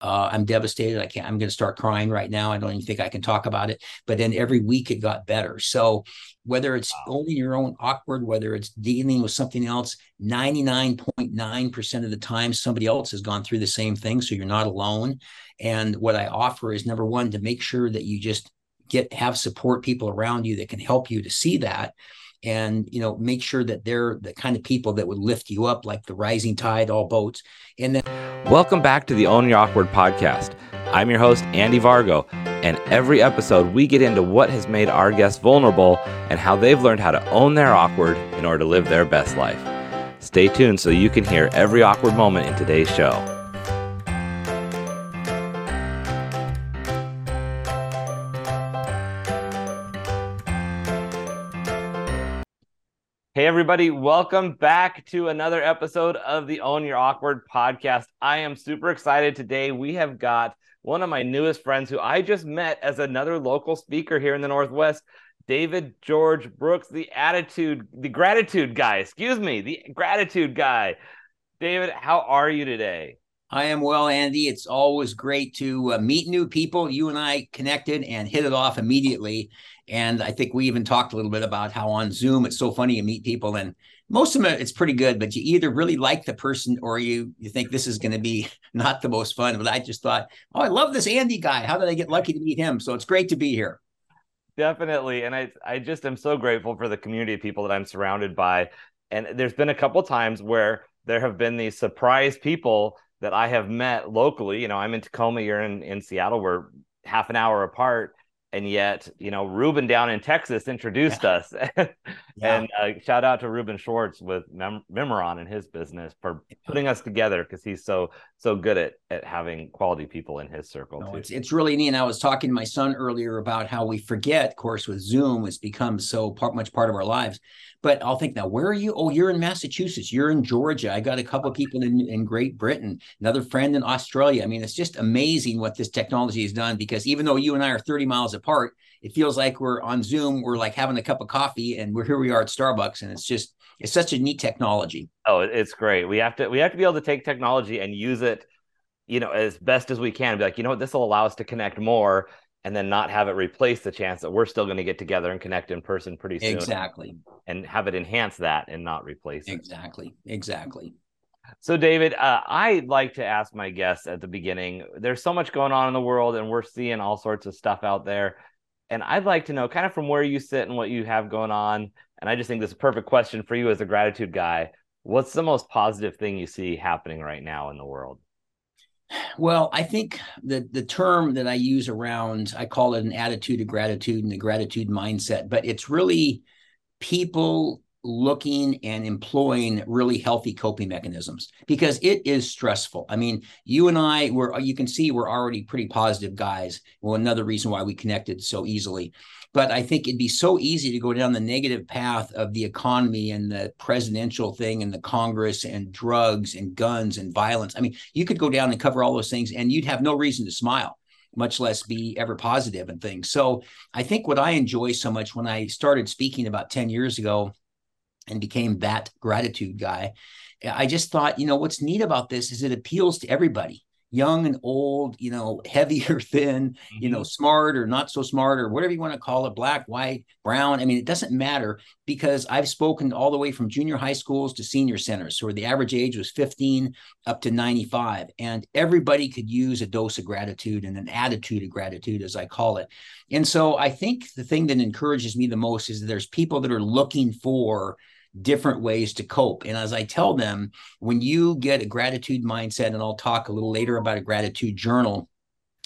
Uh, I'm devastated. I can't, I'm going to start crying right now. I don't even think I can talk about it. But then every week it got better. So whether it's owning your own awkward, whether it's dealing with something else, 99.9% of the time somebody else has gone through the same thing. So you're not alone. And what I offer is number one, to make sure that you just get, have support people around you that can help you to see that and you know make sure that they're the kind of people that would lift you up like the rising tide all boats. And then welcome back to the own your awkward podcast. I'm your host andy vargo and every episode we get into what has made our guests vulnerable and how they've learned how to own their awkward in order to live their best life. Stay tuned so you can hear every awkward moment in today's show Hey, everybody, welcome back to another episode of the Own Your Awkward podcast. I am super excited today. We have got one of my newest friends who I just met as another local speaker here in the Northwest, David George Brooks, the attitude, the gratitude guy, excuse me, the gratitude guy. David, how are you today? I am well, Andy. It's always great to uh, meet new people. You and I connected and hit it off immediately. And I think we even talked a little bit about how on Zoom it's so funny you meet people, and most of them it's pretty good. But you either really like the person or you you think this is going to be not the most fun. But I just thought, oh, I love this Andy guy. How did I get lucky to meet him? So it's great to be here. Definitely, and I I just am so grateful for the community of people that I'm surrounded by. And there's been a couple times where there have been these surprise people that I have met locally. You know, I'm in Tacoma, you're in, in Seattle, we're half an hour apart. And yet, you know, Ruben down in Texas introduced yeah. us. yeah. And uh, shout out to Ruben Schwartz with Mem- Memoron and his business for putting us together because he's so so good at at having quality people in his circle. No, it's it's really neat. And I was talking to my son earlier about how we forget, of course, with Zoom, it's become so part, much part of our lives but I'll think now, where are you? Oh, you're in Massachusetts. You're in Georgia. I got a couple of people in, in Great Britain, another friend in Australia. I mean, it's just amazing what this technology has done because even though you and I are 30 miles apart, it feels like we're on Zoom. We're like having a cup of coffee and we're here we are at Starbucks. And it's just, it's such a neat technology. Oh, it's great. We have to, we have to be able to take technology and use it you know, as best as we can, be like, you know what, this will allow us to connect more and then not have it replace the chance that we're still going to get together and connect in person pretty soon. Exactly. And have it enhance that and not replace it. Exactly. Exactly. So, David, uh, I like to ask my guests at the beginning there's so much going on in the world, and we're seeing all sorts of stuff out there. And I'd like to know kind of from where you sit and what you have going on. And I just think this is a perfect question for you as a gratitude guy. What's the most positive thing you see happening right now in the world? Well, I think the the term that I use around I call it an attitude of gratitude and the gratitude mindset, but it's really people looking and employing really healthy coping mechanisms because it is stressful. I mean, you and I were you can see we're already pretty positive guys. Well, another reason why we connected so easily. But I think it'd be so easy to go down the negative path of the economy and the presidential thing and the Congress and drugs and guns and violence. I mean, you could go down and cover all those things and you'd have no reason to smile much less be ever positive and things. So I think what I enjoy so much when I started speaking about 10 years ago and became that gratitude guy, I just thought, you know, what's neat about this is it appeals to everybody young and old, you know, heavy or thin, mm-hmm. you know, mm-hmm. smart or not so smart or whatever you want to call it, black, white, brown. I mean, it doesn't matter because I've spoken all the way from junior high schools to senior centers. where the average age was 15 up to 95. And everybody could use a dose of gratitude and an attitude of gratitude, as I call it. And so I think the thing that encourages me the most is that there's people that are looking for different ways to cope. And as I tell them, when you get a gratitude mindset, and I'll talk a little later about a gratitude journal,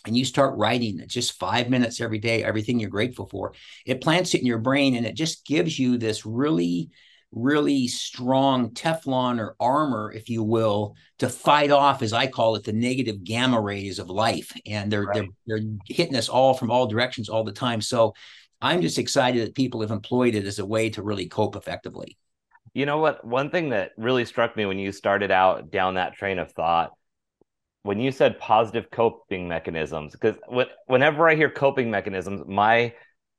and you start writing it just five minutes every day, everything you're grateful for, it plants it in your brain and it just gives you this really, really strong Teflon or armor, if you will, to fight off, as I call it, the negative gamma rays of life. And they're right. they're they're hitting us all from all directions all the time. So I'm just excited that people have employed it as a way to really cope effectively. You know what? One thing that really struck me when you started out down that train of thought, when you said positive coping mechanisms, because whenever I hear coping mechanisms, my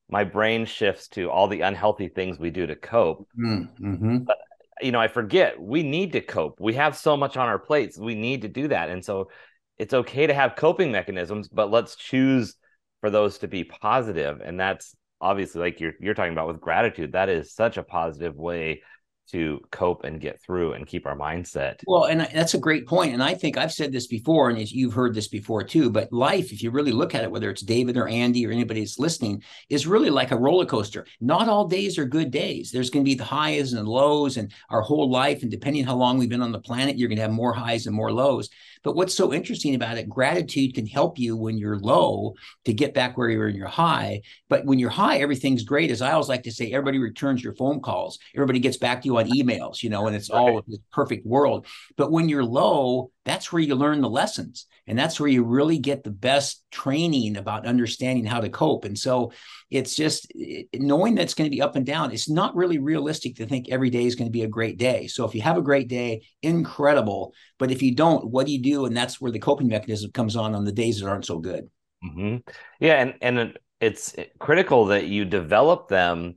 my brain shifts to all the unhealthy things we do to cope. Mm-hmm. But you know, I forget we need to cope. We have so much on our plates. We need to do that. And so it's okay to have coping mechanisms, but let's choose for those to be positive. And that's obviously like you're you're talking about with gratitude. That is such a positive way to cope and get through and keep our mindset. Well, and that's a great point. And I think I've said this before, and you've heard this before too. But life, if you really look at it, whether it's David or Andy or anybody that's listening, is really like a roller coaster. Not all days are good days. There's going to be the highs and lows, and our whole life, and depending how long we've been on the planet, you're going to have more highs and more lows. But what's so interesting about it, gratitude can help you when you're low to get back where you're in your high. But when you're high, everything's great. As I always like to say, everybody returns your phone calls. Everybody gets back to you on emails, you know, and it's right. all this perfect world. But when you're low, that's where you learn the lessons. And that's where you really get the best training about understanding how to cope. And so it's just knowing that it's going to be up and down. It's not really realistic to think every day is going to be a great day. So if you have a great day, incredible. But if you don't, what do you do? And that's where the coping mechanism comes on on the days that aren't so good. Mm-hmm. Yeah, and and it's critical that you develop them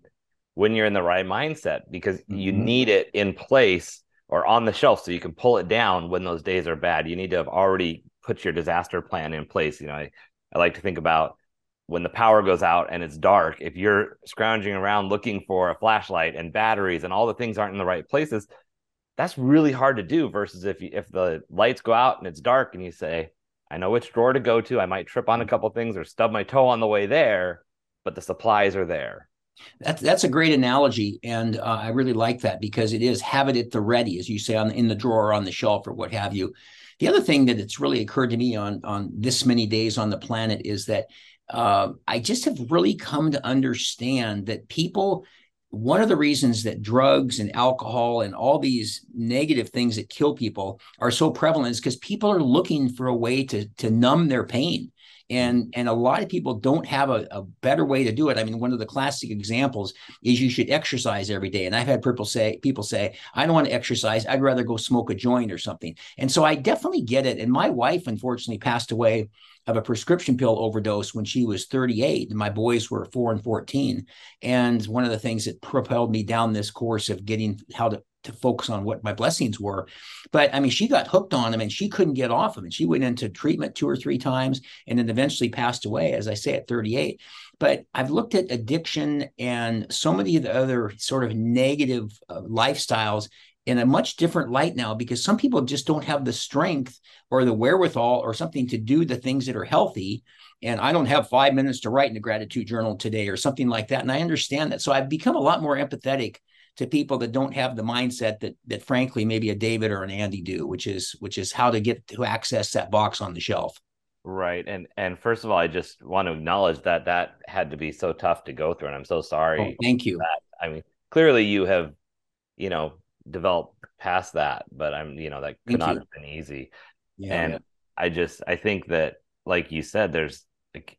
when you're in the right mindset because mm-hmm. you need it in place or on the shelf so you can pull it down when those days are bad. You need to have already put your disaster plan in place. You know, I, I like to think about when the power goes out and it's dark, if you're scrounging around looking for a flashlight and batteries and all the things aren't in the right places, that's really hard to do versus if you, if the lights go out and it's dark and you say, I know which drawer to go to, I might trip on a mm-hmm. couple things or stub my toe on the way there, but the supplies are there. That's that's a great analogy, and uh, I really like that because it is have it at the ready, as you say, on in the drawer, on the shelf, or what have you. The other thing that it's really occurred to me on on this many days on the planet is that uh, I just have really come to understand that people. One of the reasons that drugs and alcohol and all these negative things that kill people are so prevalent is because people are looking for a way to to numb their pain and and a lot of people don't have a, a, better way to do it. I mean one of the classic examples is you should exercise every day. And i've had people say people say i don't want to exercise. I'd rather go smoke a joint or something. And so i definitely get it. And my wife unfortunately passed away of a prescription pill overdose when she was 38 and my boys were 4 and 14 and one of the things that propelled me down this course of getting how to to focus on what my blessings were. But I mean, she got hooked on them and she couldn't get off of them. She went into treatment two or three times and then eventually passed away, as I say, at 38. But I've looked at addiction and so many of the other sort of negative uh, lifestyles in a much different light now because some people just don't have the strength or the wherewithal or something to do the things that are healthy and I don't have five minutes to write in a gratitude journal today or something like that. And I understand that. So I've become a lot more empathetic to people that don't have the mindset that that frankly maybe a David or an Andy do, which is which is how to get to access that box on the shelf. Right. And and first of all, I just want to acknowledge that that had to be so tough to go through and I'm so sorry. Oh, thank you. That. I mean, clearly you have, you know, developed past that, but I'm, you know, that could thank not you. have been easy. Yeah, and yeah. I just I think that like you said there's like,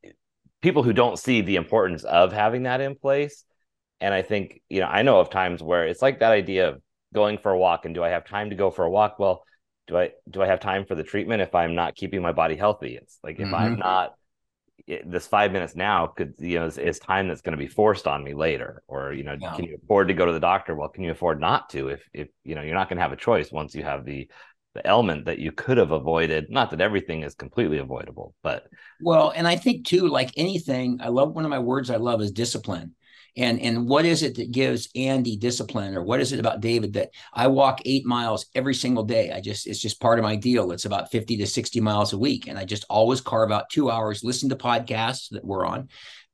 people who don't see the importance of having that in place and I think, you know, I know of times where it's like that idea of going for a walk and do I have time to go for a walk? Well, do I do I have time for the treatment if I'm not keeping my body healthy? It's like if mm-hmm. I'm not this five minutes now could you know is, is time that's going to be forced on me later or you know yeah. can you afford to go to the doctor well can you afford not to if if you know you're not going to have a choice once you have the the element that you could have avoided not that everything is completely avoidable but well and i think too like anything i love one of my words i love is discipline and and what is it that gives andy discipline or what is it about david that i walk eight miles every single day? I just it's just part of my deal. It's about 50 to 60 miles a week and i just always carve out two hours listen to podcasts that we're on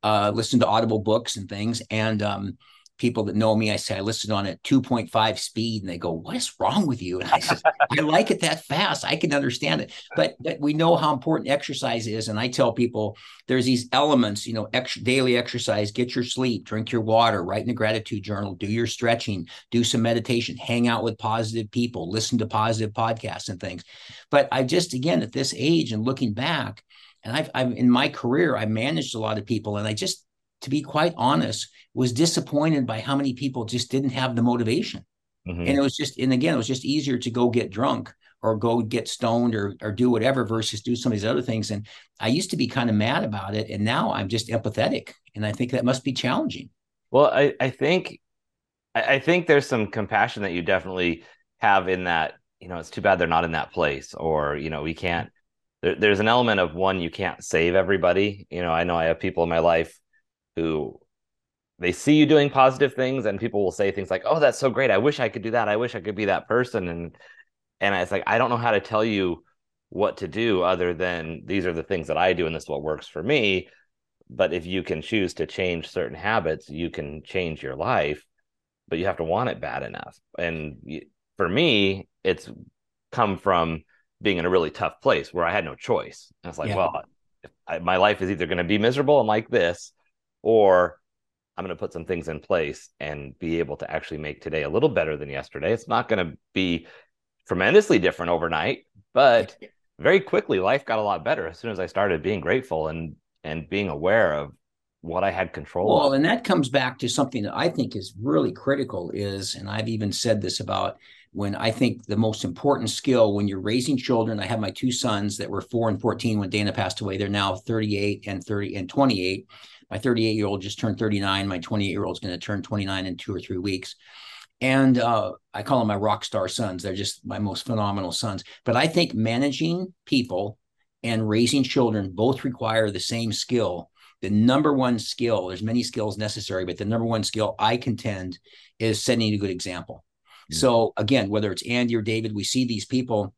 uh, listen to audible books and things. And um, people that know me, I say I listen on at 2.5 speed, and they go, "What is wrong with you?" And I said, "I like it that fast. I can understand it." But, but we know how important exercise is, and I tell people there's these elements. You know, ex- daily exercise, get your sleep, drink your water, write in a gratitude journal, do your stretching, do some meditation, hang out with positive people, listen to positive podcasts and things. But I just again at this age and looking back, and I've, I've in my career I managed a lot of people, and I just to be quite honest, was disappointed by how many people just didn't have the motivation. Mm-hmm. And it was just, and again, it was just easier to go get drunk or go get stoned or or do whatever versus do some of these other things. And I used to be kind of mad about it. And now I'm just empathetic. And I think that must be challenging. Well, I, I think I, I think there's some compassion that you definitely have in that, you know, it's too bad they're not in that place, or, you know, we can't there, there's an element of one you can't save everybody. You know, I know I have people in my life who they see you doing positive things and people will say things like oh that's so great. I wish i could do that. I wish i could be that person. And and it's like i don't know how to tell you what to do other than these are the things that i do and this is what works for me. But if you can choose to change certain habits you can change your life but you have to want it bad enough. And for me it's come from being in a really tough place where i had no choice. And it's like yeah. well I, my life is either going to be miserable and like this or I'm going to put some things in place and be able to actually make today a little better than yesterday. It's not going to be tremendously different overnight, but very quickly life got a lot better as soon as I started being grateful and and being aware of what I had control well, of. and that comes back to something that I think is really critical is and I've even said this about when I think the most important skill when you're raising children, I have my two sons that were 4 and 14 when Dana passed away. They're now 38 and 30 and 28 my 38 year old just turned 39. My 28 year old is going to turn 29 in two or three weeks. And uh, I call them my rock star sons. They're just my most phenomenal sons. But I think managing people and raising children both require the same skill. The number one skill, there's many skills necessary, but the number one skill I contend is setting a good example. Mm-hmm. So again, whether it's Andy or David, we see these people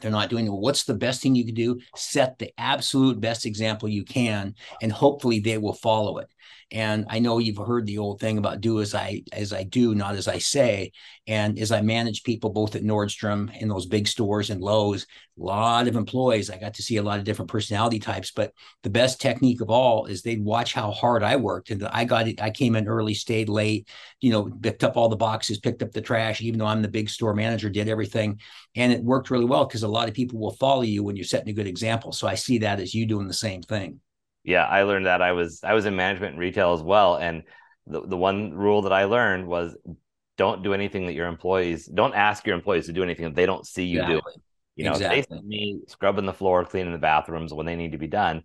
they're not doing it. What's the best thing you can do? Set the absolute best example you can, and hopefully they will follow it. And I know you've heard the old thing about do as I as I do, not as I say. And as I manage people both at Nordstrom in those big stores and Lowe's, a lot of employees, I got to see a lot of different personality types. But the best technique of all is they'd watch how hard I worked. And I got it, I came in early, stayed late, you know, picked up all the boxes, picked up the trash, even though I'm the big store manager, did everything. And it worked really well because a lot of people will follow you when you're setting a good example. So I see that as you doing the same thing yeah, I learned that I was I was in management and retail as well, and the the one rule that I learned was don't do anything that your employees don't ask your employees to do anything that they don't see you exactly. doing. You know, exactly. they see me scrubbing the floor, cleaning the bathrooms when they need to be done,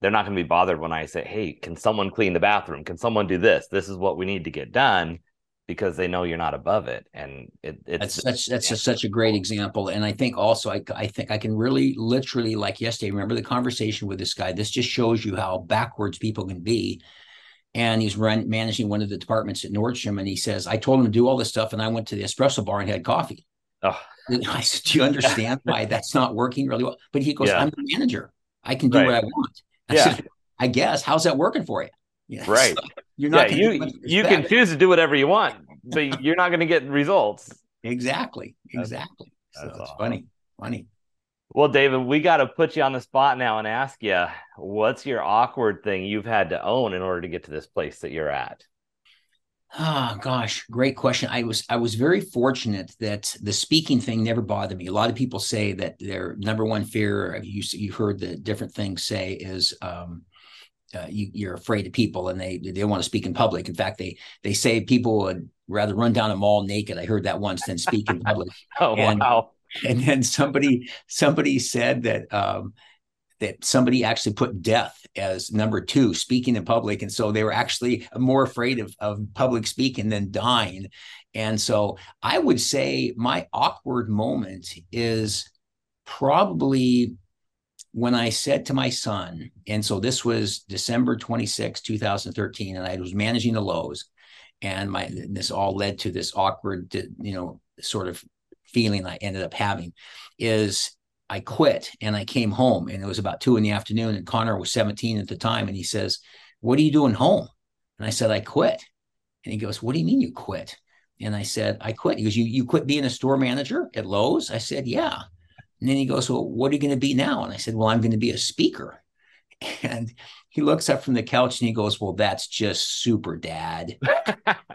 they're not going to be bothered when I say, "Hey, can someone clean the bathroom? Can someone do this? This is what we need to get done." Because they know you're not above it and it, it's that's such that's a, such a great example and i think also I, I think i can really literally like yesterday remember the conversation with this guy this just shows you how backwards people can be and he's run managing one of the departments at nordstrom and he says i told him to do all this stuff and i went to the espresso bar and had coffee oh. i said do you understand why that's not working really well but he goes yeah. i'm the manager i can do right. what i want I yeah. said i guess how's that working for you yeah, right. So you're not. Yeah, you you can choose to do whatever you want, but you're not going to get results. Exactly. Exactly. That's, that's so it's awesome. funny. Funny. Well, David, we got to put you on the spot now and ask you, what's your awkward thing you've had to own in order to get to this place that you're at? Oh gosh, great question. I was I was very fortunate that the speaking thing never bothered me. A lot of people say that their number one fear, you you heard the different things say, is um, uh, you, are afraid of people and they they want to speak in public. In fact, they they say people would rather run down a mall naked. I heard that once than speak in public. oh and, wow! And then somebody somebody said that um, that somebody actually put death as number two, speaking in public, and so they were actually more afraid of of public speaking than dying. And so I would say my awkward moment is probably when I said to my son, and so this was December 26, 2013, and I was managing the Lowe's, and my this all led to this awkward, you know, sort of feeling I ended up having is I quit and I came home and it was about two in the afternoon and Connor was 17 at the time and he says, What are you doing home? And I said, I quit. And he goes, What do you mean you quit? And I said, I quit. He goes, You you quit being a store manager at Lowe's? I said, Yeah. And then he goes, Well, what are you going to be now? And I said, Well, I'm going to be a speaker. And he looks up from the couch and he goes, Well, that's just super, dad.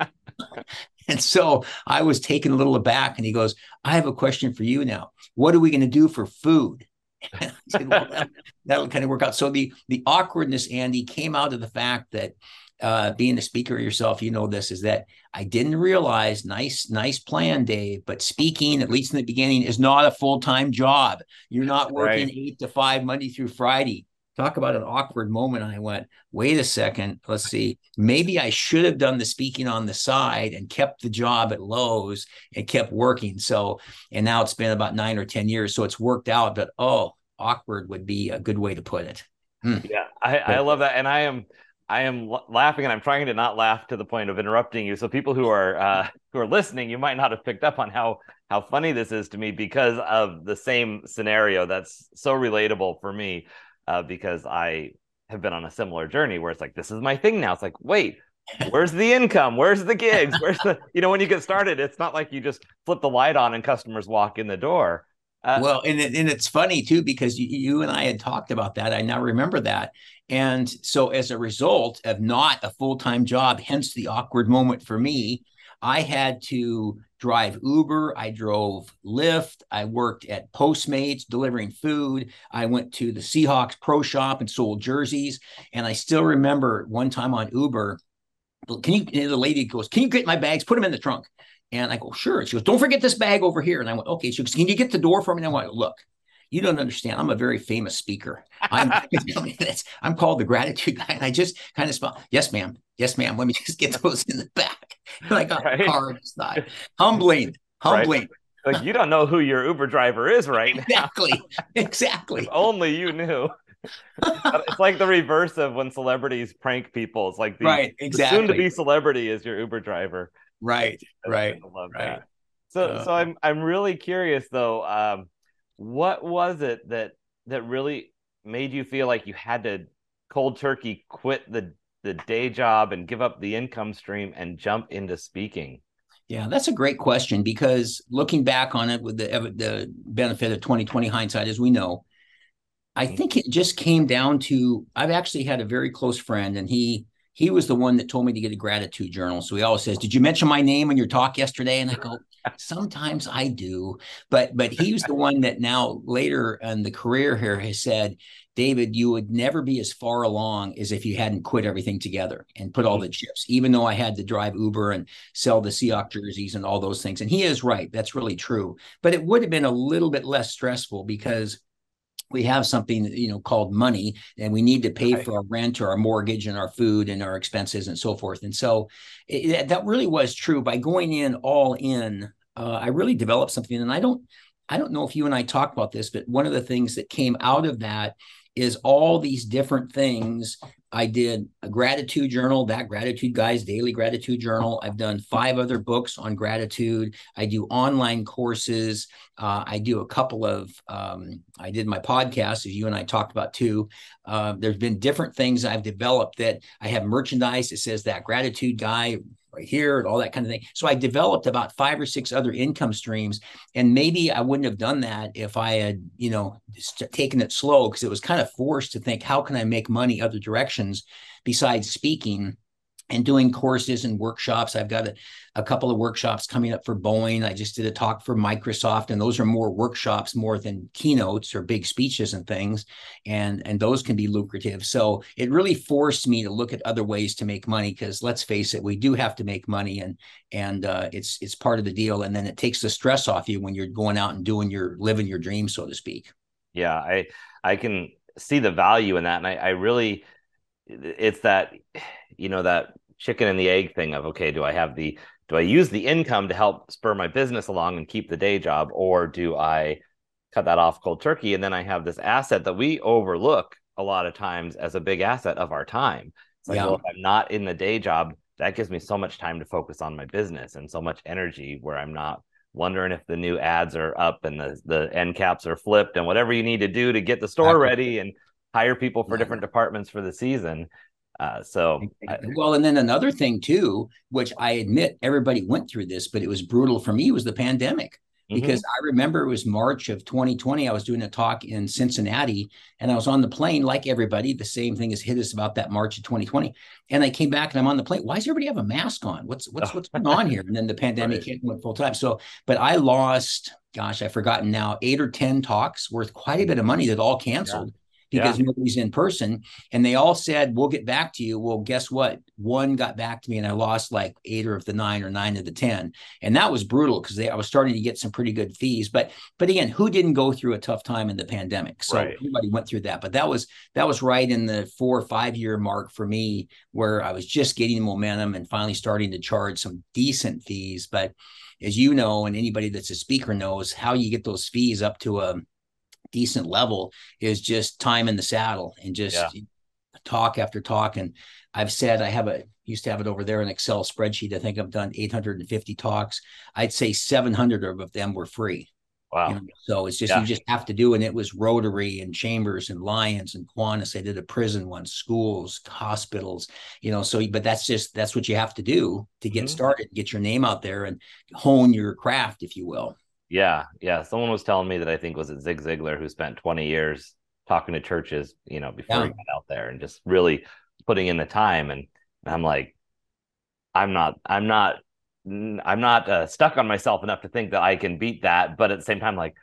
and so I was taken a little aback. And he goes, I have a question for you now. What are we going to do for food? said, well, that, that'll kind of work out. So the the awkwardness, Andy, came out of the fact that uh, being a speaker yourself, you know this is that I didn't realize. Nice, nice plan, Dave. But speaking, at least in the beginning, is not a full time job. You're not working right. eight to five Monday through Friday. Talk about an awkward moment. I went, wait a second. Let's see. Maybe I should have done the speaking on the side and kept the job at Lowe's and kept working. So, and now it's been about nine or 10 years. So it's worked out. But oh, awkward would be a good way to put it. Hmm. Yeah, I, I love that, and I am I am laughing, and I'm trying to not laugh to the point of interrupting you. So people who are uh, who are listening, you might not have picked up on how how funny this is to me because of the same scenario. That's so relatable for me uh, because I have been on a similar journey where it's like this is my thing now. It's like wait, where's the income? Where's the gigs? Where's the you know when you get started, it's not like you just flip the light on and customers walk in the door. Uh, well, and it, and it's funny too because you, you and I had talked about that. I now remember that, and so as a result of not a full time job, hence the awkward moment for me, I had to drive Uber. I drove Lyft. I worked at Postmates delivering food. I went to the Seahawks Pro Shop and sold jerseys. And I still remember one time on Uber, can you? the lady goes, "Can you get my bags? Put them in the trunk." And I go, "Sure." She goes, "Don't forget this bag over here." And I went, "Okay." She goes, "Can you get the door for me?" And I went, "Look." You don't understand. I'm a very famous speaker. I'm, I'm called the gratitude guy. And I just kind of smile. Yes, ma'am. Yes, ma'am. Let me just get those in the back. like a right. hard side. Humbling. Humbling. Right. Like you don't know who your Uber driver is right now. exactly. Exactly. only you knew it's like the reverse of when celebrities prank people. It's like the, right, exactly. soon to be celebrity is your Uber driver. Right, right. I love right. that. So, uh, so I'm I'm really curious though. Um, what was it that that really made you feel like you had to cold turkey quit the the day job and give up the income stream and jump into speaking? Yeah, that's a great question because looking back on it with the the benefit of 2020 hindsight, as we know, I mm-hmm. think it just came down to I've actually had a very close friend, and he he was the one that told me to get a gratitude journal. So he always says, "Did you mention my name in your talk yesterday?" And I go, "Sometimes I do," but but he was the one that now later in the career here has said, "David, you would never be as far along as if you hadn't quit everything together and put all mm-hmm. the chips." Even though I had to drive Uber and sell the Seahawks jerseys and all those things, and he is right, that's really true. But it would have been a little bit less stressful because we have something you know called money and we need to pay right. for our rent or our mortgage and our food and our expenses and so forth and so it, that really was true by going in all in uh, i really developed something and i don't i don't know if you and i talked about this but one of the things that came out of that is all these different things I did a gratitude journal, that gratitude guys daily gratitude journal. I've done five other books on gratitude. I do online courses. Uh, I do a couple of, um, I did my podcast, as you and I talked about too. Uh, there's been different things I've developed that I have merchandise that says that gratitude guy right here and all that kind of thing. So I developed about five or six other income streams. And maybe I wouldn't have done that if I had, you know, taken it slow because it was kind of forced to think, how can I make money other directions besides speaking? And doing courses and workshops. I've got a, a, couple of workshops coming up for Boeing. I just did a talk for Microsoft, and those are more workshops more than keynotes or big speeches and things. And and those can be lucrative. So it really forced me to look at other ways to make money because let's face it, we do have to make money, and and uh, it's it's part of the deal. And then it takes the stress off you when you're going out and doing your living your dream, so to speak. Yeah, I I can see the value in that, and I, I really it's that you know that chicken and the egg thing of okay do i have the do i use the income to help spur my business along and keep the day job or do i cut that off cold turkey? And then i have this asset that we overlook a lot of times as a big asset of our time. It's like yeah. well if i'm not in the day job that gives me so much time to focus on my business and so much energy where i'm not wondering if the new ads are up and the the end caps are flipped and whatever you need to do to get the store ready and hire people for different departments for the season. Uh, so, well, and then another thing too, which I admit everybody went through this, but it was brutal for me was the pandemic because mm-hmm. I remember it was March of 2020. I was doing a talk in Cincinnati and I was on the plane like everybody. The same thing has hit us about that March of 2020. And I came back and I'm on the plane. Why does everybody have a mask on? What's what's what's going on here? And then the pandemic right. hit went full time. So, but I lost, gosh, I've forgotten now, eight or 10 talks worth quite a bit of money that all canceled. Yeah because yeah. nobody's in person. And they all said, We'll get back to you. Well, guess what? One got back to me and I lost like eight of the nine or nine of the 10. And that was brutal because I was starting to get some pretty good fees. But but again, who didn't go through a tough time in the pandemic? So right. everybody went through that. But that was that was right in the four or five year mark for me where I was just getting momentum and finally starting to charge some decent fees. But as you know, and anybody that's a speaker knows how you get those fees up to a decent level is just time in the saddle and just yeah. talk after talk. And I've said I have a used to have it over there in Excel spreadsheet. I think I've done 850 talks. I'd say 700 of them were free. Wow. You know, so it's just, yeah. you just have to do. And it was Rotary and Chambers and Lions and Kiwanis. They did a prison one, schools, hospitals, you know, so, but that's just, that's what you have to do to get mm-hmm. started, get your name out there and hone your craft, if you will. Yeah. Yeah. Someone was telling me that I think was it Zig Ziglar who spent 20 years talking to churches, you know, before yeah. he got out there and just really putting in the time. And, and I'm like, I'm not, I'm not I'm not uh, stuck on myself enough to think that I can beat that. But at the same time, like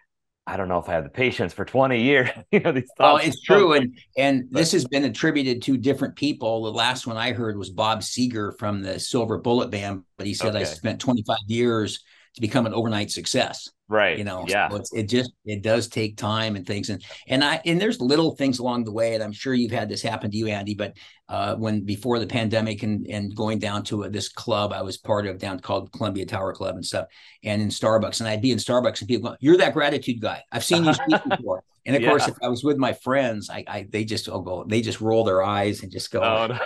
I don't know if I have the patience for 20 years. you know, these thoughts. Well, it's true, and and but, this has been attributed to different people. The last one I heard was Bob Seger from the Silver Bullet Band, but he said okay. I spent 25 years to become an overnight success right. You know yeah. so it just it does take time and things and and i and there's little things along the way and i'm sure you've had this happen to you andy but uh when before the pandemic and and going down to a, this club i was part of down called columbia tower club and stuff and in starbucks and i'd be in starbucks and people go you're that gratitude guy. I've seen you speak before. And of yeah. course if i was with my friends i, I they just oh, go they just roll their eyes and just go oh, no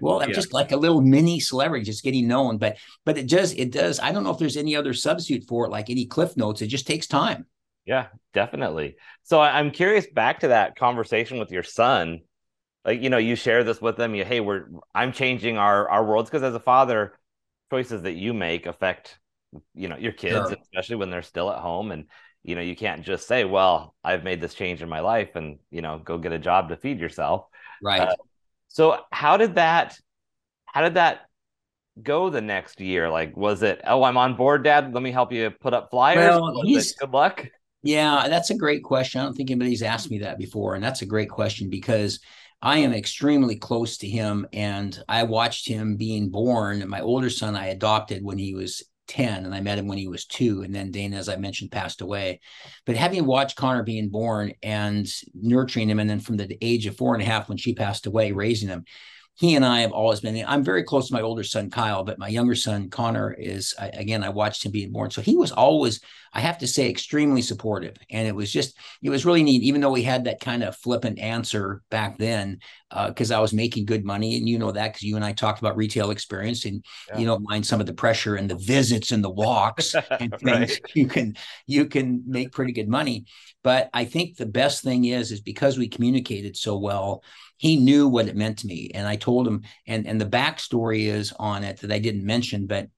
well i'm yeah. just like a little mini celebrity just getting known but but it does it does i don't know if there's any other substitute for it like any cliff notes it just takes time. Yeah definitely. So i'm curious back to that conversation with your son. Like you know you share this with them you hey we're i'm changing our our worlds because as a father choices that you make affect you know your kids sure. especially when they're still at home and you know you can't just say well i've made this change in my life and you know go get a job to feed yourself. Right. Uh, so how did that how did that go the next year? Like was it, oh, I'm on board, Dad. Let me help you put up flyers. Well, he's, good luck. Yeah, that's a great question. I don't think anybody's asked me that before. And that's a great question because I am extremely close to him and I watched him being born. My older son I adopted when he was 10 and I met him when he was two. And then Dana, as I mentioned, passed away. But having watched Connor being born and nurturing him, and then from the age of four and a half when she passed away, raising him, he and I have always been. I'm very close to my older son Kyle, but my younger son Connor is again. I watched him being born, so he was always, I have to say, extremely supportive. And it was just, it was really neat. Even though we had that kind of flippant answer back then, because uh, I was making good money, and you know that because you and I talked about retail experience, and yeah. you don't mind some of the pressure and the visits and the walks and things. right. You can you can make pretty good money. But I think the best thing is is because we communicated so well he knew what it meant to me. And i told him and and the backstory is on it that i didn't mention but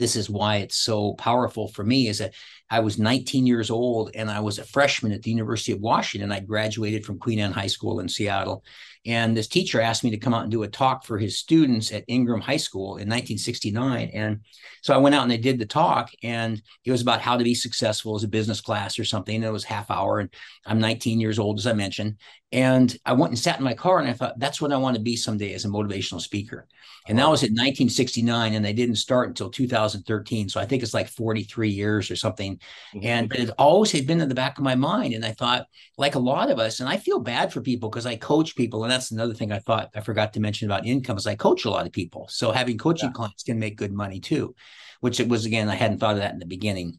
this is why it's so powerful for me is that I was 19 years old and I was a freshman at the University of Washington. I graduated from Queen Anne High School in Seattle. And this teacher asked me to come out and do a talk for his students at Ingraham High School in 1969. And so I went out and I did the talk, and it was about how to be successful as a business class or something. And it was half hour, and I'm 19 years old, as I mentioned. And I went and sat in my car, and I thought, that's what I want to be someday as a motivational speaker. And that was in 1969, and they didn't start until 2013. So I think it's like 43 years or something. Mm-hmm. And but it always had been in the back of my mind. And I thought, like a lot of us, and I feel bad for people because I coach people, and that's another thing I thought I forgot to mention about income is I coach a lot of people. So having coaching yeah. clients can make good money too, which it was again, I hadn't thought of that in the beginning.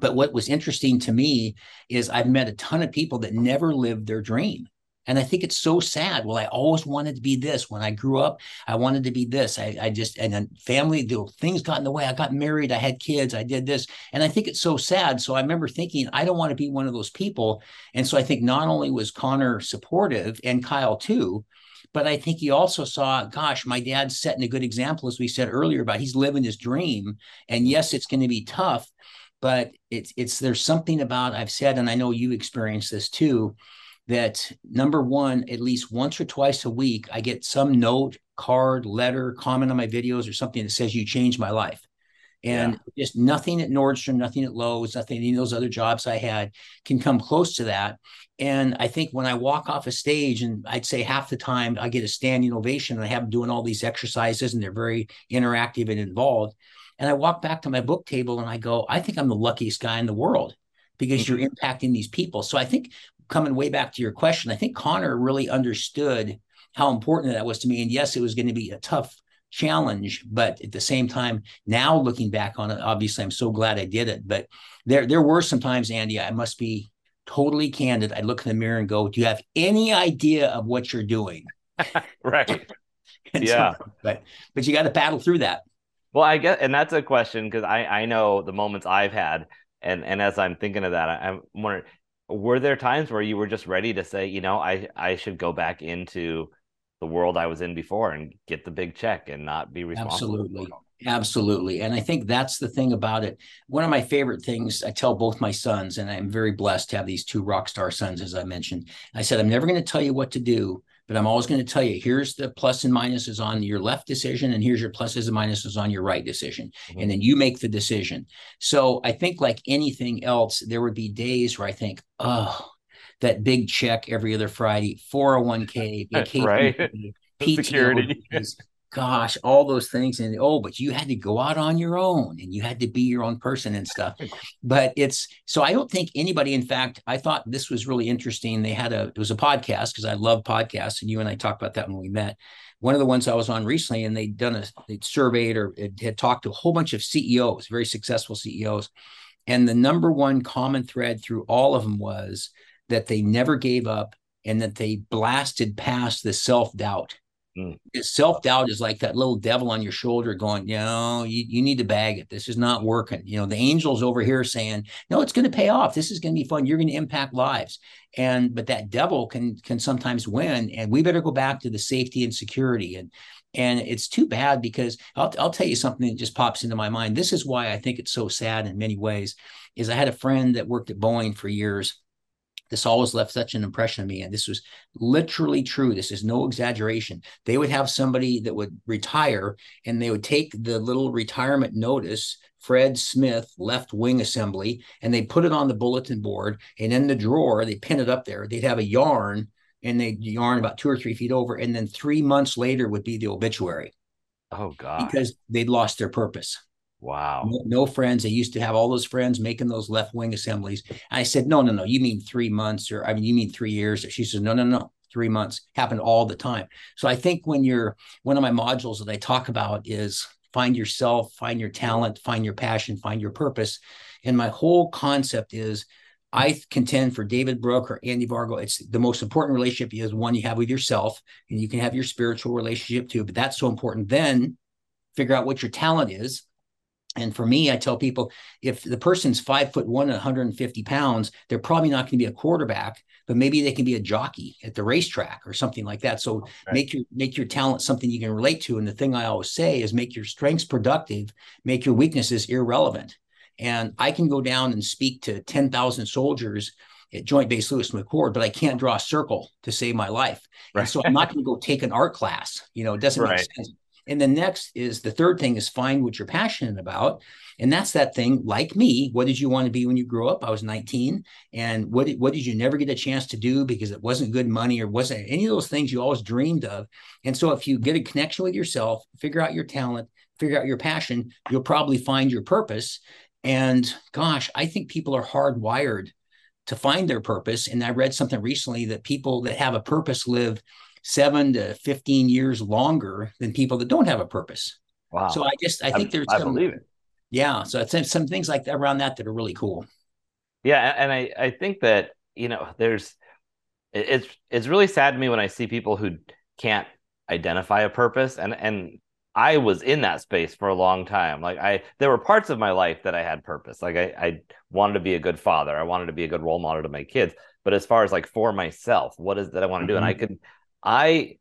But what was interesting to me is I've met a ton of people that never lived their dream. And I think it's so sad. Well, I always wanted to be this. When I grew up, I wanted to be this. I, I just, and then family, the things got in the way. I got married, I had kids, I did this. And I think it's so sad. So I remember thinking, I don't want to be one of those people. And so I think not only was Connor supportive and Kyle too, but I think he also saw, gosh, my dad's setting a good example, as we said earlier, about he's living his dream. And yes, it's going to be tough, but it's it's there's something about I've said, and I know you experienced this too that number one, at least once or twice a week, I get some note, card, letter, comment on my videos or something that says you changed my life. And yeah. just nothing at Nordstrom, nothing at Lowe's, nothing any of those other jobs I had can come close to that. And I think when I walk off a stage, and I'd say half the time I get a standing ovation, and I have them doing all these exercises, and they're very interactive and involved. And I walk back to my book table and I go, I think I'm the luckiest guy in the world because you're mm-hmm. impacting these people. So I think coming way back to your question, I think Connor really understood how important that was to me. And yes, it was going to be a tough challenge, but at the same time, now looking back on it, obviously I'm so glad I did it. But there there were some times, Andy, I must be totally candid, I'd look in the mirror and go, Do you have any idea of what you're doing? right. yeah. So, but but you got to battle through that. Well, I guess, and that's a question because I I know the moments I've had, and and as I'm thinking of that, I, I'm wondering, were there times where you were just ready to say, you know, I I should go back into the world I was in before and get the big check and not be responsible. Absolutely. Absolutely. And I think that's the thing about it. One of my favorite things I tell both my sons, and I'm very blessed to have these two rock star sons, as I mentioned. I said, I'm never going to tell you what to do, but I'm always going to tell you here's the plus and minuses on your left decision, and here's your pluses and minuses on your right decision. Mm-hmm. And then you make the decision. So I think, like anything else, there would be days where I think, oh, that big check every other Friday, 401k, vacation, right. PTO, security. Gosh, all those things. And oh, but you had to go out on your own and you had to be your own person and stuff. But it's so I don't think anybody, in fact, I thought this was really interesting. They had a, it was a podcast because I love podcasts. And you and I talked about that when we met. One of the ones I was on recently, and they'd done a, they'd surveyed or had talked to a whole bunch of CEOs, very successful CEOs. And the number one common thread through all of them was that they never gave up and that they blasted past the self doubt. Mm. Self doubt is like that little devil on your shoulder going, you know, you, you need to bag it. This is not working. You know, the angels over here saying, no, it's going to pay off. This is going to be fun. You're going to impact lives. And, but that devil can, can sometimes win. And we better go back to the safety and security. And, and it's too bad because I'll, I'll tell you something that just pops into my mind. This is why I think it's so sad in many ways is I had a friend that worked at Boeing for years this always left such an impression on me. And this was literally true. This is no exaggeration. They would have somebody that would retire and they would take the little retirement notice, Fred Smith left wing assembly, and they put it on the bulletin board. And in the drawer, they pin it up there. They'd have a yarn and they'd yarn about two or three feet over. And then three months later would be the obituary. Oh, God. Because they'd lost their purpose. Wow. No, no, friends. They used to have all those friends making those left wing assemblies. I said, no, no, no. You mean three months or I mean, you mean three years. She says, no, no, no. Three months happened all the time. So I think when you're one of my modules that I talk about is find yourself, find your talent, find your passion, find your purpose. And my whole concept is I contend for David Brooke or Andy Vargo, it's the most important relationship is one you have with yourself, and you can have your spiritual relationship too, but that's so important. Then figure out what your talent is and for me, I tell people if the person's five foot one and 150 pounds, they're probably not going to be a quarterback, but maybe they can be a jockey at the racetrack or something like that. So right. make your make your talent something you can relate to. And the thing I always say is make your strengths productive, make your weaknesses irrelevant. And I can go down and speak to 10,000 soldiers at Joint Base Lewis McChord, but I can't draw a circle to save my life. Right. so I'm not going to go take an art class. You know, it doesn't right. make sense. And the next is the third thing is find what you're passionate about. And that's that thing like me. What did you want to be when you grew up? I was 19. And what did, what did you never get a chance to do because it wasn't good money or wasn't any of those things you always dreamed of? And so if you get a connection with yourself, figure out your talent, figure out your passion, you'll probably find your purpose. And gosh, I think people are hardwired to find their purpose. And I read something recently that people that have a purpose live seven to 15 years longer than people that don't have a purpose. Wow. So I just, I think I, there's, I some, believe it. Yeah. So it's some things like that around that that are really cool. Yeah. And I, I think that, you know, there's, it's, it's really sad to me when I see people who can't identify a purpose and, and I was in that space for a long time. Like I, there were parts of my life that I had purpose. Like I, I wanted to be a good father. I wanted to be a good role model to my kids. But as far as like for myself, what is that I want to do? And I mm-hmm. could, I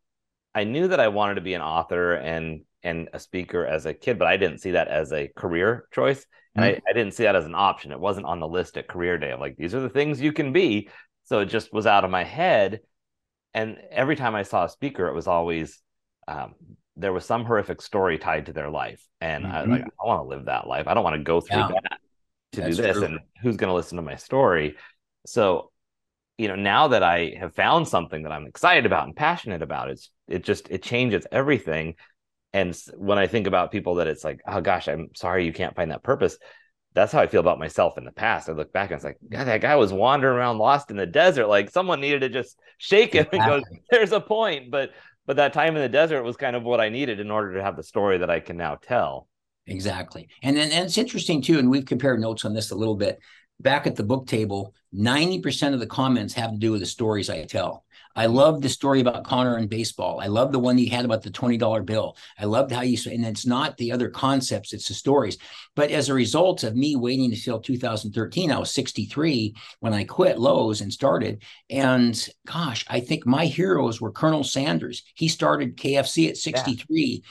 I knew that I wanted to be an author and and a speaker as a kid, but I didn't see that as a career choice. And mm-hmm. I, I didn't see that as an option. It wasn't on the list at career day. I'm like, these are the things you can be. So it just was out of my head. And every time I saw a speaker, it was always um, there was some horrific story tied to their life. And mm-hmm. I like, I want to live that life. I don't want to go through yeah. that to That's do this. True. And who's going to listen to my story? So you know now that i have found something that i'm excited about and passionate about it's it just it changes everything. And when i think about people that it's like oh gosh i'm sorry you can't find that purpose that's how i feel about myself in the past. I look back and it's like God, that guy was wandering around lost in the desert. Like someone needed to just shake him and go there's a point. But but that time in the desert was kind of what i needed in order to have the story that i can now tell. Exactly. And then and it's interesting too and we've compared notes on this a little bit back at the book table, 90% of the comments have to do with the stories I tell. I love the story about Connor and baseball. I love the one you had about the $20 bill. I loved how you said, and it's not the other concepts, it's the stories. But as a result of me waiting until 2013, I was 63 when I quit Lowe's and started. And gosh, I think my heroes were Colonel Sanders. He started KFC at 63. Yeah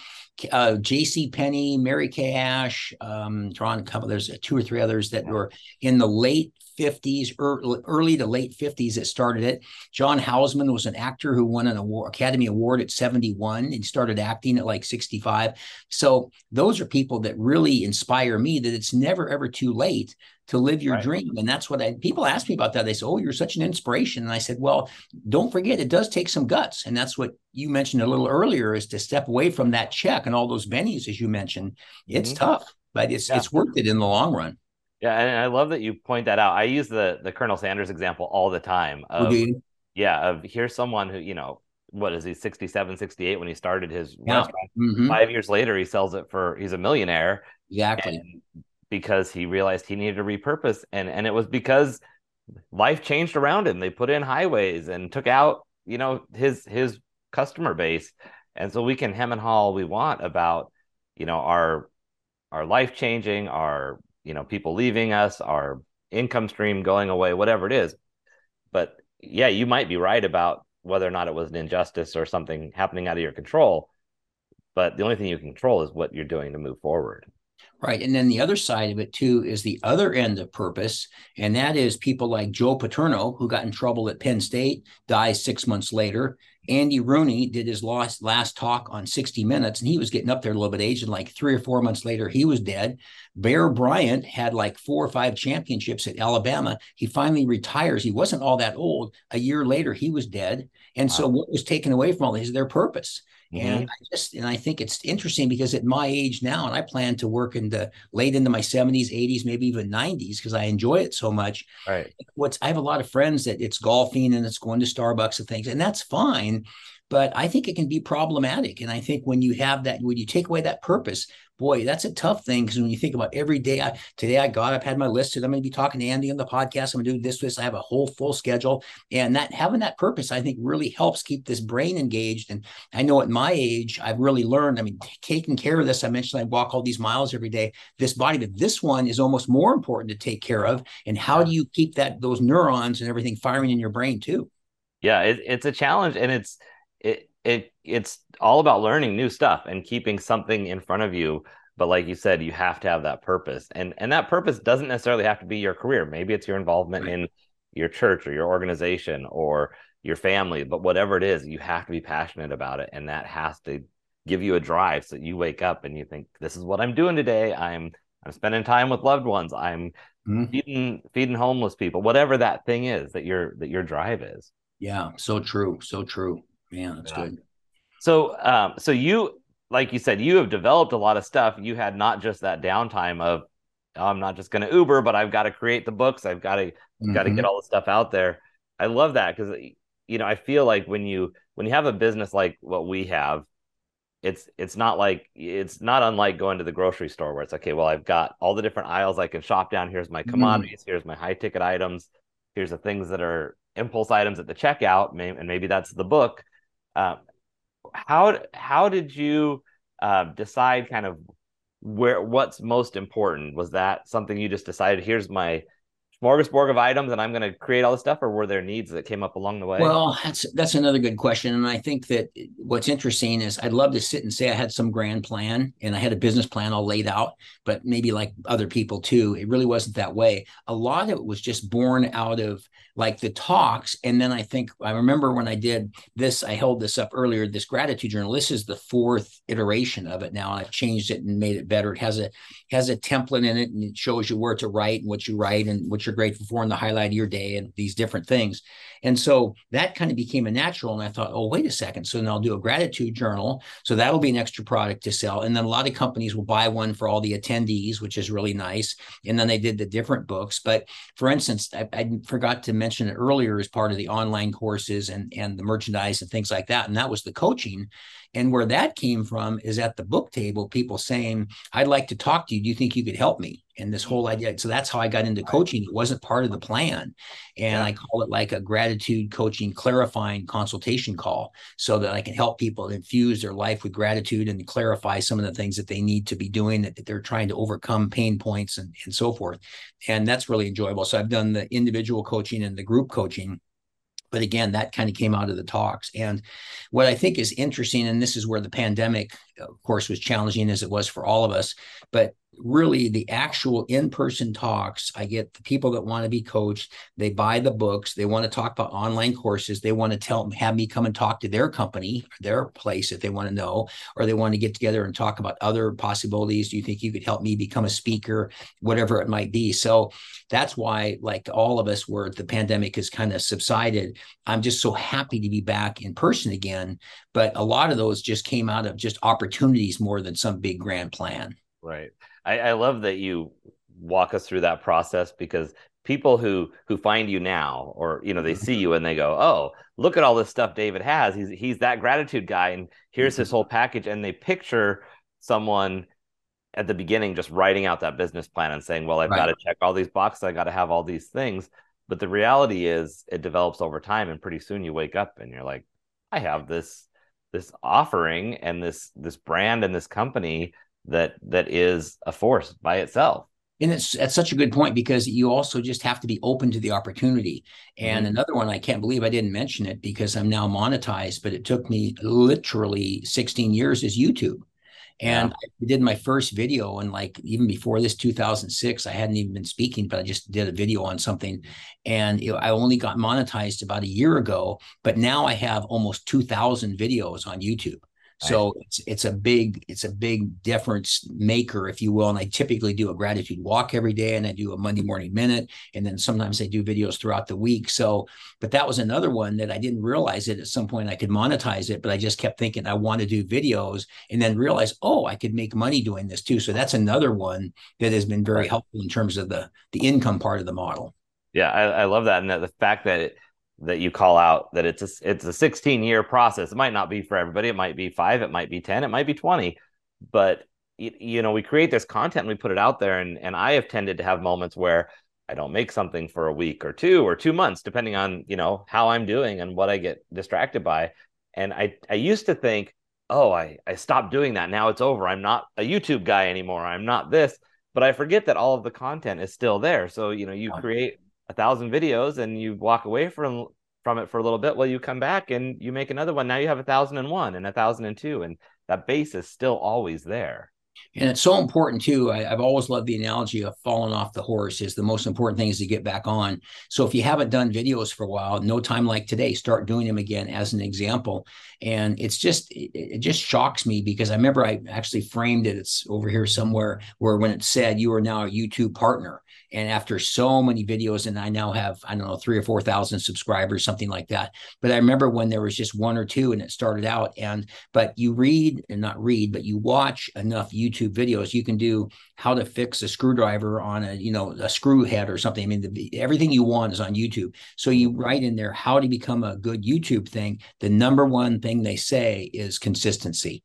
uh, J.C. Penney, Mary Kay Ash, um, drawn a couple. There's two or three others that were in the late 50s, early, to late 50s that started it. John Houseman was an actor who won an award, Academy Award at 71 and started acting at like 65. So those are people that really inspire me that it's never ever too late to live your right. dream. And that's what I people ask me about that. They say, Oh, you're such an inspiration. And I said, Well, don't forget it does take some guts. And that's what you mentioned a little earlier is to step away from that check and all those bennies, as you mentioned. It's mm-hmm. tough, but it's yeah. it's worth it in the long run. Yeah, and I love that you point that out. I use the the Colonel Sanders example all the time. Of, Yeah, of here's someone who, you know, what is he 67 68 when he started his yeah. restaurant mm-hmm. five years later he sells it for he's a millionaire exactly because he realized he needed to repurpose and and it was because life changed around him they put in highways and took out you know his his customer base and so we can hem and haul we want about you know our our life changing our you know people leaving us our income stream going away whatever it is. But yeah you might be right about whether or not it was an injustice or something happening out of your control. But the only thing you can control is what you're doing to move forward Right. And then the other side of it, too, is the other end of purpose. And that is people like Joe Paterno, who got in trouble at Penn State, dies six months later. Andy Rooney did his last, last talk on 60 Minutes, and he was getting up there a little bit age. And like three or four months later, he was dead. Bear Bryant had like four or five championships at Alabama. He finally retires. He wasn't all that old. A year later, he was dead. And wow. so what was taken away from all this is their purpose. Mm-hmm. And I just and I think it's interesting because at my age now, and I plan to work into late into my 70s, 80s, maybe even 90s, because I enjoy it so much. Right. What's I have a lot of friends that it's golfing and it's going to Starbucks and things, and that's fine but I think it can be problematic. And I think when you have that, when you take away that purpose, boy, that's a tough thing because when you think about every day, I today I got up, had my list, and I'm going to be talking to Andy on the podcast. I'm going to do this, this. I have a whole full schedule, and that having that purpose, I think, really helps keep this brain engaged. And I know at my age, I've really learned. I mean, taking care of this. I mentioned I walk all these miles every day. This body, but this one is almost more important to take care of. And how do you keep that those neurons and everything firing in your brain too? Yeah, it, it's a challenge, and it's it it it's all about learning new stuff and keeping something in front of you but like you said you have to have that purpose and and that purpose doesn't necessarily have to be your career maybe it's your involvement right. in your church or your organization or your family but whatever it is you have to be passionate about it and that has to give you a drive so that you wake up and you think this is what i'm doing today i'm i'm spending time with loved ones i'm mm-hmm. feeding feeding homeless people whatever that thing is that your that your drive is yeah so true so true yeah, that's yeah. good. So, um, so you, like you said, you have developed a lot of stuff. You had not just that downtime of, oh, I'm not just going to Uber, but I've got to create the books. I've got to, mm-hmm. got to get all the stuff out there. I love that because, you know, I feel like when you when you have a business like what we have, it's it's not like it's not unlike going to the grocery store where it's okay. Well, I've got all the different aisles I can shop down. Here's my mm-hmm. commodities. Mm-hmm. Here's my high ticket items. Here's the things that are impulse items at the checkout, and maybe that's the book. Um, how how did you uh, decide kind of where what's most important? Was that something you just decided? Here's my smorgasbord of items and I'm going to create all this stuff, or were there needs that came up along the way? Well, that's that's another good question, and I think that what's interesting is I'd love to sit and say I had some grand plan and I had a business plan all laid out, but maybe like other people too, it really wasn't that way. A lot of it was just born out of like the talks, and then I think I remember when I did this, I held this up earlier. This gratitude journal. This is the fourth iteration of it now. I've changed it and made it better. It has a has a template in it, and it shows you where to write and what you write and what you're grateful for and the highlight of your day and these different things. And so that kind of became a natural. And I thought, oh, wait a second. So then I'll do a gratitude journal. So that'll be an extra product to sell. And then a lot of companies will buy one for all the attendees, which is really nice. And then they did the different books. But for instance, I, I forgot to mention it earlier as part of the online courses and, and the merchandise and things like that. And that was the coaching And where that came from is at the book table, people saying, I'd like to talk to you. Do you think you could help me? And this whole mm-hmm. idea. So that's how I got into coaching. It wasn't part of the plan. And. I call it like a gratitude coaching clarifying consultation call so that I can help people infuse their life with gratitude and clarify some of the things that they need to be doing, that, that they're trying to overcome pain points and, and so forth. And that's really enjoyable. So I've done the individual coaching and the group coaching but again that kind of came out of the talks. And what i think is interesting and this is where the pandemic of course was challenging as it was for all of us but really the actual in-person talks i get the people that want to be coached they buy the books they want to talk about online courses they want to tell have me come and talk to their company their place if they want to know or they want to get together and talk about other possibilities. Do you think you could help me become a speaker? Whatever it might be. So that's why like all of us where the pandemic has kind of subsided. I'm just so happy to be back in person again but a lot of those just came out of just opportunities more than some big grand plan. Right I, I love that you walk us through that process because people who who find you now or you know they mm-hmm. see you and they go oh look at all this stuff david has. He's he's that gratitude guy and here's his whole mm-hmm. package. And they picture someone at the beginning just writing out that business plan and saying well i've right. got to check all these boxes. I got to have all these things. But the reality is it develops over time and pretty soon you wake up and you're like i have this this offering and this this brand and this company that that is a force by itself. And it's that's such a good point because you also just have to be open to the opportunity. And mm-hmm. another one i can't believe i didn't mention it because i'm now monetized but it took me literally 16 years is youtube. And yeah. I did my first video and like even before this 2006 i hadn't even been speaking but i just did a video on something. And it, i only got monetized about a year ago but now i have almost 2000 videos on youtube so it's it's a big it's a big difference maker, if you will. And I typically do a gratitude walk every day, and I do a Monday morning minute, and then sometimes I do videos throughout the week. So, but that was another one that I didn't realize it at some point I could monetize it, but I just kept thinking I want to do videos, and then realize oh I could make money doing this too. So that's another one that has been very helpful in terms of the the income part of the model. Yeah, I, I love that, and the fact that. It, that you call out that it's a it's a 16 year process. It might not be for everybody. It might be five. It might be 10. It might be 20. But you know, we create this content and we put it out there. And and I have tended to have moments where I don't make something for a week or two or two months, depending on you know how I'm doing and what I get distracted by. And I I used to think, oh, I I stopped doing that. Now it's over. I'm not a YouTube guy anymore. I'm not this. But I forget that all of the content is still there. So you know, you create a thousand videos and you walk away from from it for a little bit well you come back and you make another one. Now you have a thousand and one and a thousand and two and that base is still always there and it's so important too. I, have always loved the analogy of falling off the horse. Is the most important thing is to get back on. So if you haven't done videos for a while, no time like today, start doing them again as an example. And it's just it, it just shocks me because I remember I actually framed it. It's over here somewhere where when it said you are now a YouTube partner, and after so many videos, and I now have I don't know three or four thousand subscribers, something like that. But I remember when there was just one or two, and it started out. And but you read and not read, but you watch enough YouTube YouTube videos. You can do how to fix a screwdriver on a, you know, a screw head or something. I mean, the, everything you want is on YouTube. So you write in there how to become a good YouTube thing. The number one thing they say is consistency.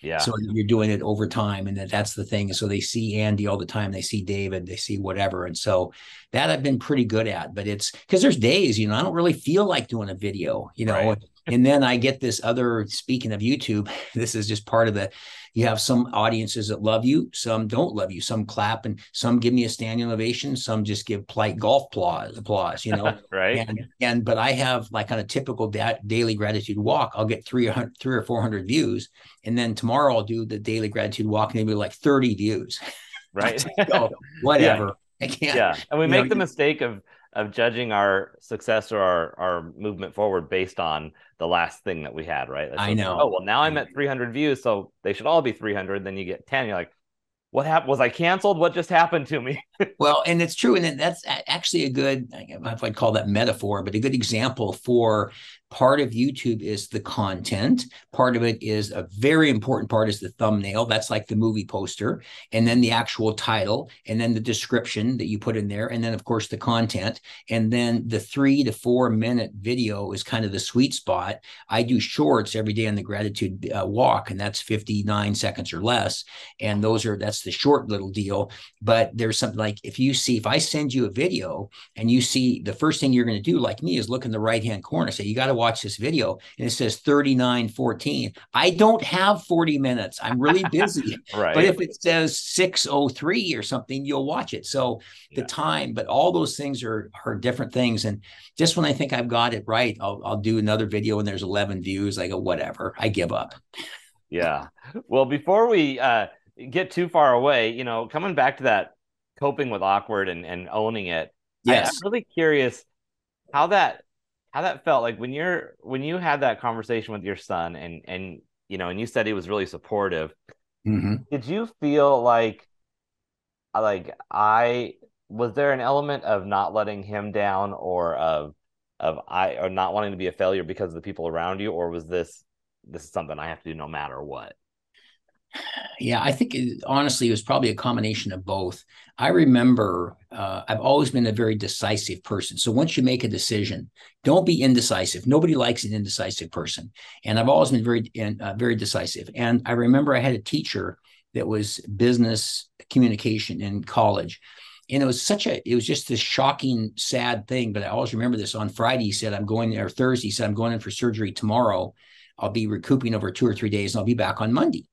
Yeah. So you're doing it over time, and that, that's the thing. So they see Andy all the time. They see David. They see whatever, and so that I've been pretty good at. But it's because there's days, you know, I don't really feel like doing a video, you know. Right. And then I get this other. Speaking of YouTube, this is just part of the you have some audiences that love you, some don't love you, some clap and some give me a standing ovation, some just give polite golf applause, applause you know. right. And, and but I have like on a typical da- daily gratitude walk, I'll get three, three or 400 views. And then tomorrow I'll do the daily gratitude walk and it'll like 30 views. Right. so, oh, whatever. Yeah. I can't. Yeah. And we make know, the mistake of, of judging our success or our, our movement forward based on the last thing that we had, right? That's I know. Oh well, now I'm mm-hmm. at 300 views, so they should all be 300. Then you get 10. You're like, what happened? Was I canceled? What just happened to me? well, and it's true, and that's actually a good, I don't know if I'd call that metaphor, but a good example for part of youtube is the content. Part of it is a very important part is the thumbnail. That's like the movie poster and then the actual title and then the description that you put in there and then of course the content. And then the three to four minute video is kind of the sweet spot. I do shorts every day on the gratitude uh, walk and that's 59 seconds or less. And those are that's the short little deal. But there's something like if you see if i send you a video and you see the first thing you're going to do like me is look in the right hand corner say you got to watch this video and it says 3914 i don't have 40 minutes. I'm really busy. Right. But if it says 603 or something you'll watch it. So the time but all those things are are different things. And just when i think i've got it right i'll, I'll do another video and there's 11 views. I go whatever. I give up. Yeah. Well before we uh get too far away you know coming back to that coping with awkward and, and owning it yes I, i'm really curious how that how that felt like when you're when you had that conversation with your son and and you know and you said he was really supportive mm-hmm. did you feel like like i was there an element of not letting him down or of of i or not wanting to be a failure because of the people around you or was this this is something i have to do no matter what yeah, I think it, honestly, it was probably a combination of both. I remember uh, I've always been a very decisive person. So once you make a decision, don't be indecisive. Nobody likes an indecisive person, and I've always been very uh, very decisive. And I remember I had a teacher that was business communication in college. And it was such a, it was just this shocking, sad thing. But I always remember this on Friday, he said, I'm going there Thursday, he said, I'm going in for surgery tomorrow. I'll be recouping over two or three days and I'll be back on Monday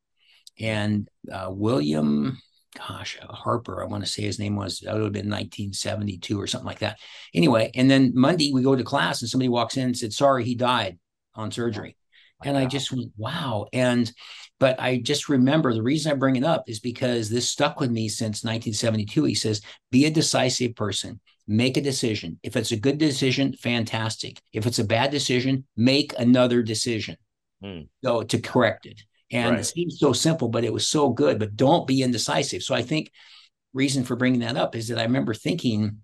and uh, William, gosh, Harper, I want to say his name was, that would have been 1972 or something like that. Anyway, and then Monday we go to class and somebody walks in and said, sorry, he died on surgery. And I just went, wow. And, but I just remember the reason I bring it up is because this stuck with me since 1972. He says, be a decisive person, make a decision. If it's a good decision, fantastic. If it's a bad decision, make another decision. Hmm. So to correct it. And right. it seems so simple, but it was so good. But don't be indecisive. So I think reason for bringing that up is that I remember thinking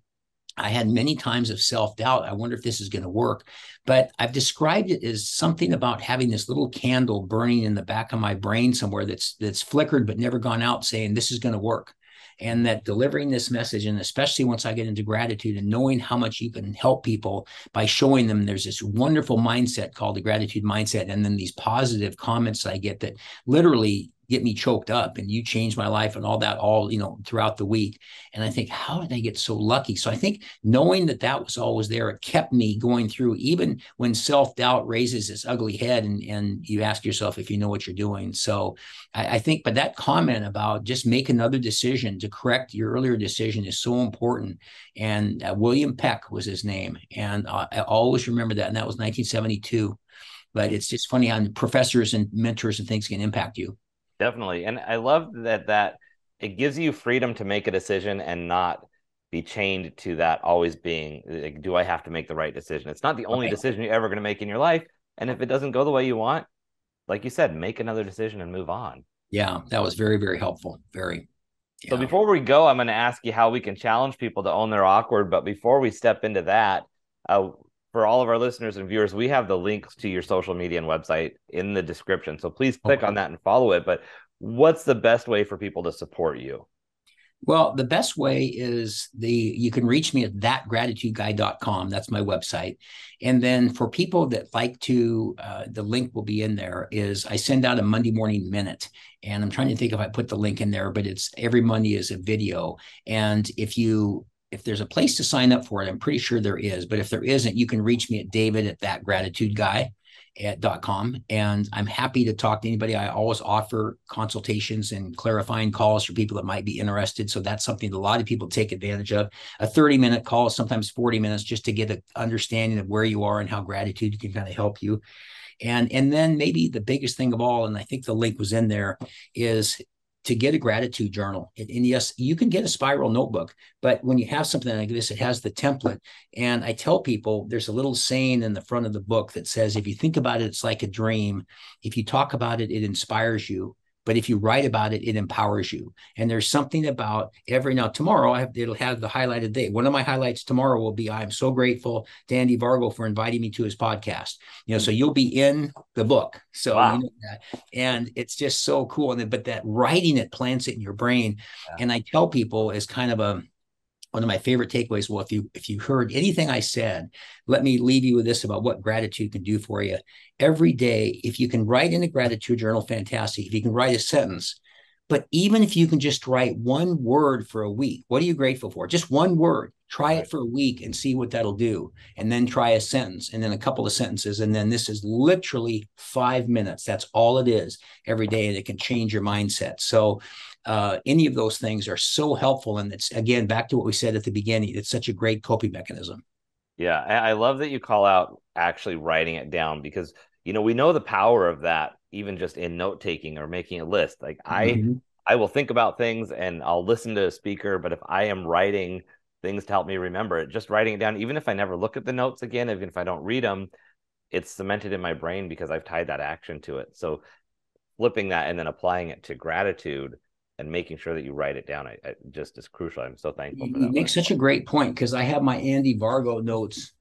I had many times of self doubt. I wonder if this is going to work. But I've described it as something about having this little candle burning in the back of my brain somewhere that's that's flickered but never gone out, saying this is going to work and that delivering this message and especially once i get into gratitude and knowing how much you can help people by showing them there's this wonderful mindset called the gratitude mindset and then these positive comments i get that literally get me choked up and you changed my life and all that all you know throughout the week. And i think how did i get so lucky? So i think knowing that that was always there it kept me going through even when self-doubt raises its ugly head and and you ask yourself if you know what you're doing. So i, I think but that comment about just make another decision to correct your earlier decision is so important. And uh, william peck was his name and uh, i always remember that and that was 1972 but it's just funny how professors and mentors and things can impact you definitely. And i love that that it gives you freedom to make a decision and not be chained to that always being like do i have to make the right decision? It's not the only okay. decision you're ever going to make in your life. And if it doesn't go the way you want like you said make another decision and move on. Yeah that was very very helpful. Very yeah. so before we go i'm going to ask you how we can challenge people to own their awkward but before we step into that uh, for all of our listeners and viewers, we have the links to your social media and website in the description. So please click okay. on that and follow it. But what's the best way for people to support you? Well, the best way is the you can reach me at thatgratitudeguy.com. That's my website. And then for people that like to, uh, the link will be in there. Is I send out a Monday morning minute, and I'm trying to think if I put the link in there, but it's every Monday is a video. And if you if there's a place to sign up for it, I'm pretty sure there is. But if there isn't, you can reach me at David at that gratitude guy at .com. And I'm happy to talk to anybody. I always offer consultations and clarifying calls for people that might be interested. So that's something that a lot of people take advantage of. A 30 minute call, sometimes 40 minutes, just to get an understanding of where you are and how gratitude can kind of help you. And, and then maybe the biggest thing of all, and I think the link was in there, is to get a gratitude journal. And, and, yes, you can get a spiral notebook, but when you have something like this, it has the template. And I tell people there's a little saying in the front of the book that says, if you think about it, it's like a dream. If you talk about it, it inspires you. But if you write about it, it empowers you. And there's something about every now tomorrow, I have, it'll have the highlighted day. One of my highlights tomorrow will be I'm so grateful to Andy Vargo for inviting me to his podcast. You know, so you'll be in the book. So wow. you know that. And it's just so cool. And then, but that writing it plants it in your brain. Yeah. And I tell people as kind of a one of my favorite takeaways well if you if you heard anything i said let me leave you with this about what gratitude can do for you. Every day if you can write in a gratitude journal fantastic. If you can write a sentence but even if you can just write one word for a week what are you grateful for? Just one word. Try it for a week and see what that'll do. And then try a sentence and then a couple of sentences and then this is literally five minutes. That's all it is every day and it can change your mindset. So uh, any of those things are so helpful. And it's again back to what we said at the beginning. It's such a great coping mechanism. Yeah, I love that you call out actually writing it down because you know we know the power of that even just in note taking or making a list. Like mm-hmm. I I will think about things and I'll listen to a speaker, but if I am writing things to help me remember it, just writing it down, even if I never look at the notes again, even if I don't read them, it's cemented in my brain because I've tied that action to it. So flipping that and then applying it to gratitude and making sure that you write it down I, I just is crucial. I'm so thankful for that. You make such a great point because I have my Andy Vargo notes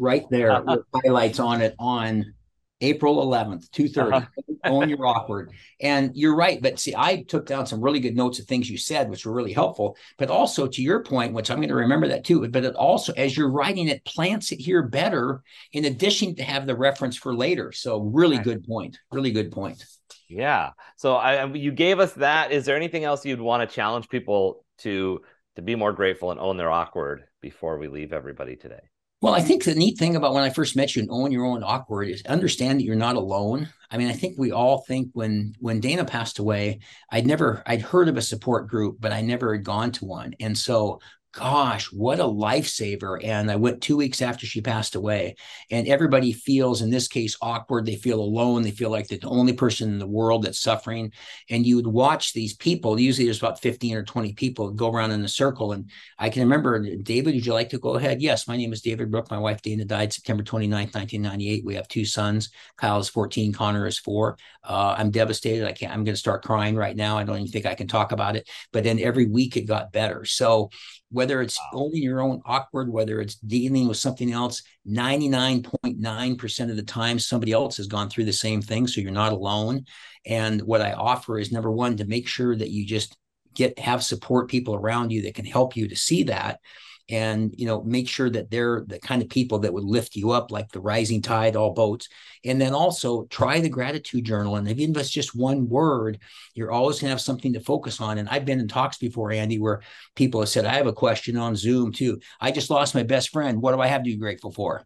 right there with highlights on it on April 11th, 2:30. Uh-huh. Own your awkward. And you're right, but see, I took down some really good notes of things you said, which were really helpful. But also to your point, which I'm going to remember that too. But it also, as you're writing it, plants it here better, in addition to have the reference for later. So really right. good point. Really good point. Yeah. So I you gave us that. Is there anything else you'd want to challenge people to to be more grateful and own their awkward before we leave everybody today? Well, I think the neat thing about when I first met you and own your own awkward is understand that you're not alone. I mean, I think we all think when when Dana passed away, I'd never I'd heard of a support group, but I never had gone to one. And so gosh, what a lifesaver. And I went two weeks after she passed away. And everybody feels, in this case, awkward. They feel alone. They feel like they're the only person in the world that's suffering. And you would watch these people, usually there's about 15 or 20 people go around in a circle. And I can remember, David, would you like to go ahead? Yes, my name is David Brooke. My wife, Dana, died September 29th, 1998. We have two sons. Kyle is 14, Connor is four. Uh, I'm devastated. I can't, I'm going to start crying right now. I don't even think I can talk about it. But then every week it got better. So, whether it's wow. owning your own awkward, whether it's dealing with something else, 99.9% of the time, somebody else has gone through the same thing. So you're not alone. And what I offer is number one, to make sure that you just get have support people around you that can help you to see that and you know make sure that they're the kind of people that would lift you up like the rising tide all boats. And then also try the gratitude journal and even if it's just one word you're always going to have something to focus on. And i've been in talks before andy where people have said i have a question on zoom too. I just lost my best friend. What do i have to be grateful for?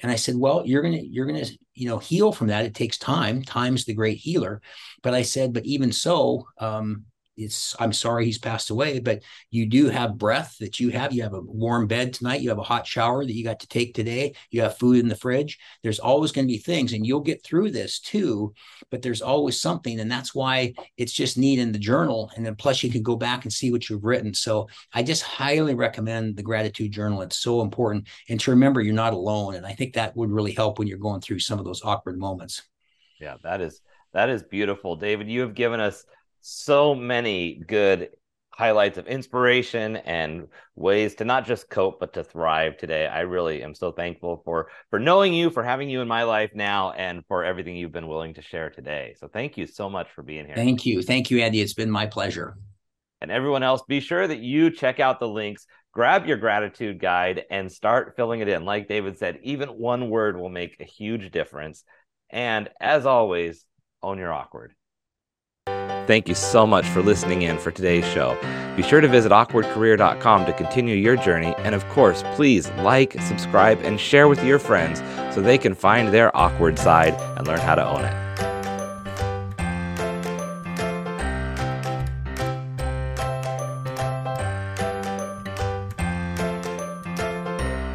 And i said well you're going to you're going to you know heal from that. It takes time. Time's the great healer. But i said but even so um it's i'm sorry he's passed away but you do have breath that you have. You have a warm bed tonight. You have a hot shower that you got to take today. You have food in the fridge. There's always going to be things and you'll get through this too but there's always something and that's why it's just neat in the journal and then plus you can go back and see what you've written. So i just highly recommend the gratitude journal. It's so important and to remember you're not alone and i think that would really help when you're going through some of those awkward moments. Yeah that is that is beautiful. David you have given us so many good highlights of inspiration and ways to not just cope but to thrive today. I really am so thankful for for knowing you for having you in my life now and for everything you've been willing to share today. So thank you so much for being here. Thank you. Thank you andy. It's been my pleasure. And everyone else be sure that you check out the links grab your gratitude guide and start filling it in. Like david said even one word will make a huge difference. And as always own your awkward Thank you so much for listening in for today's show. Be sure to visit awkwardcareer.com to continue your journey. And of course, please like, subscribe, and share with your friends so they can find their awkward side and learn how to own it.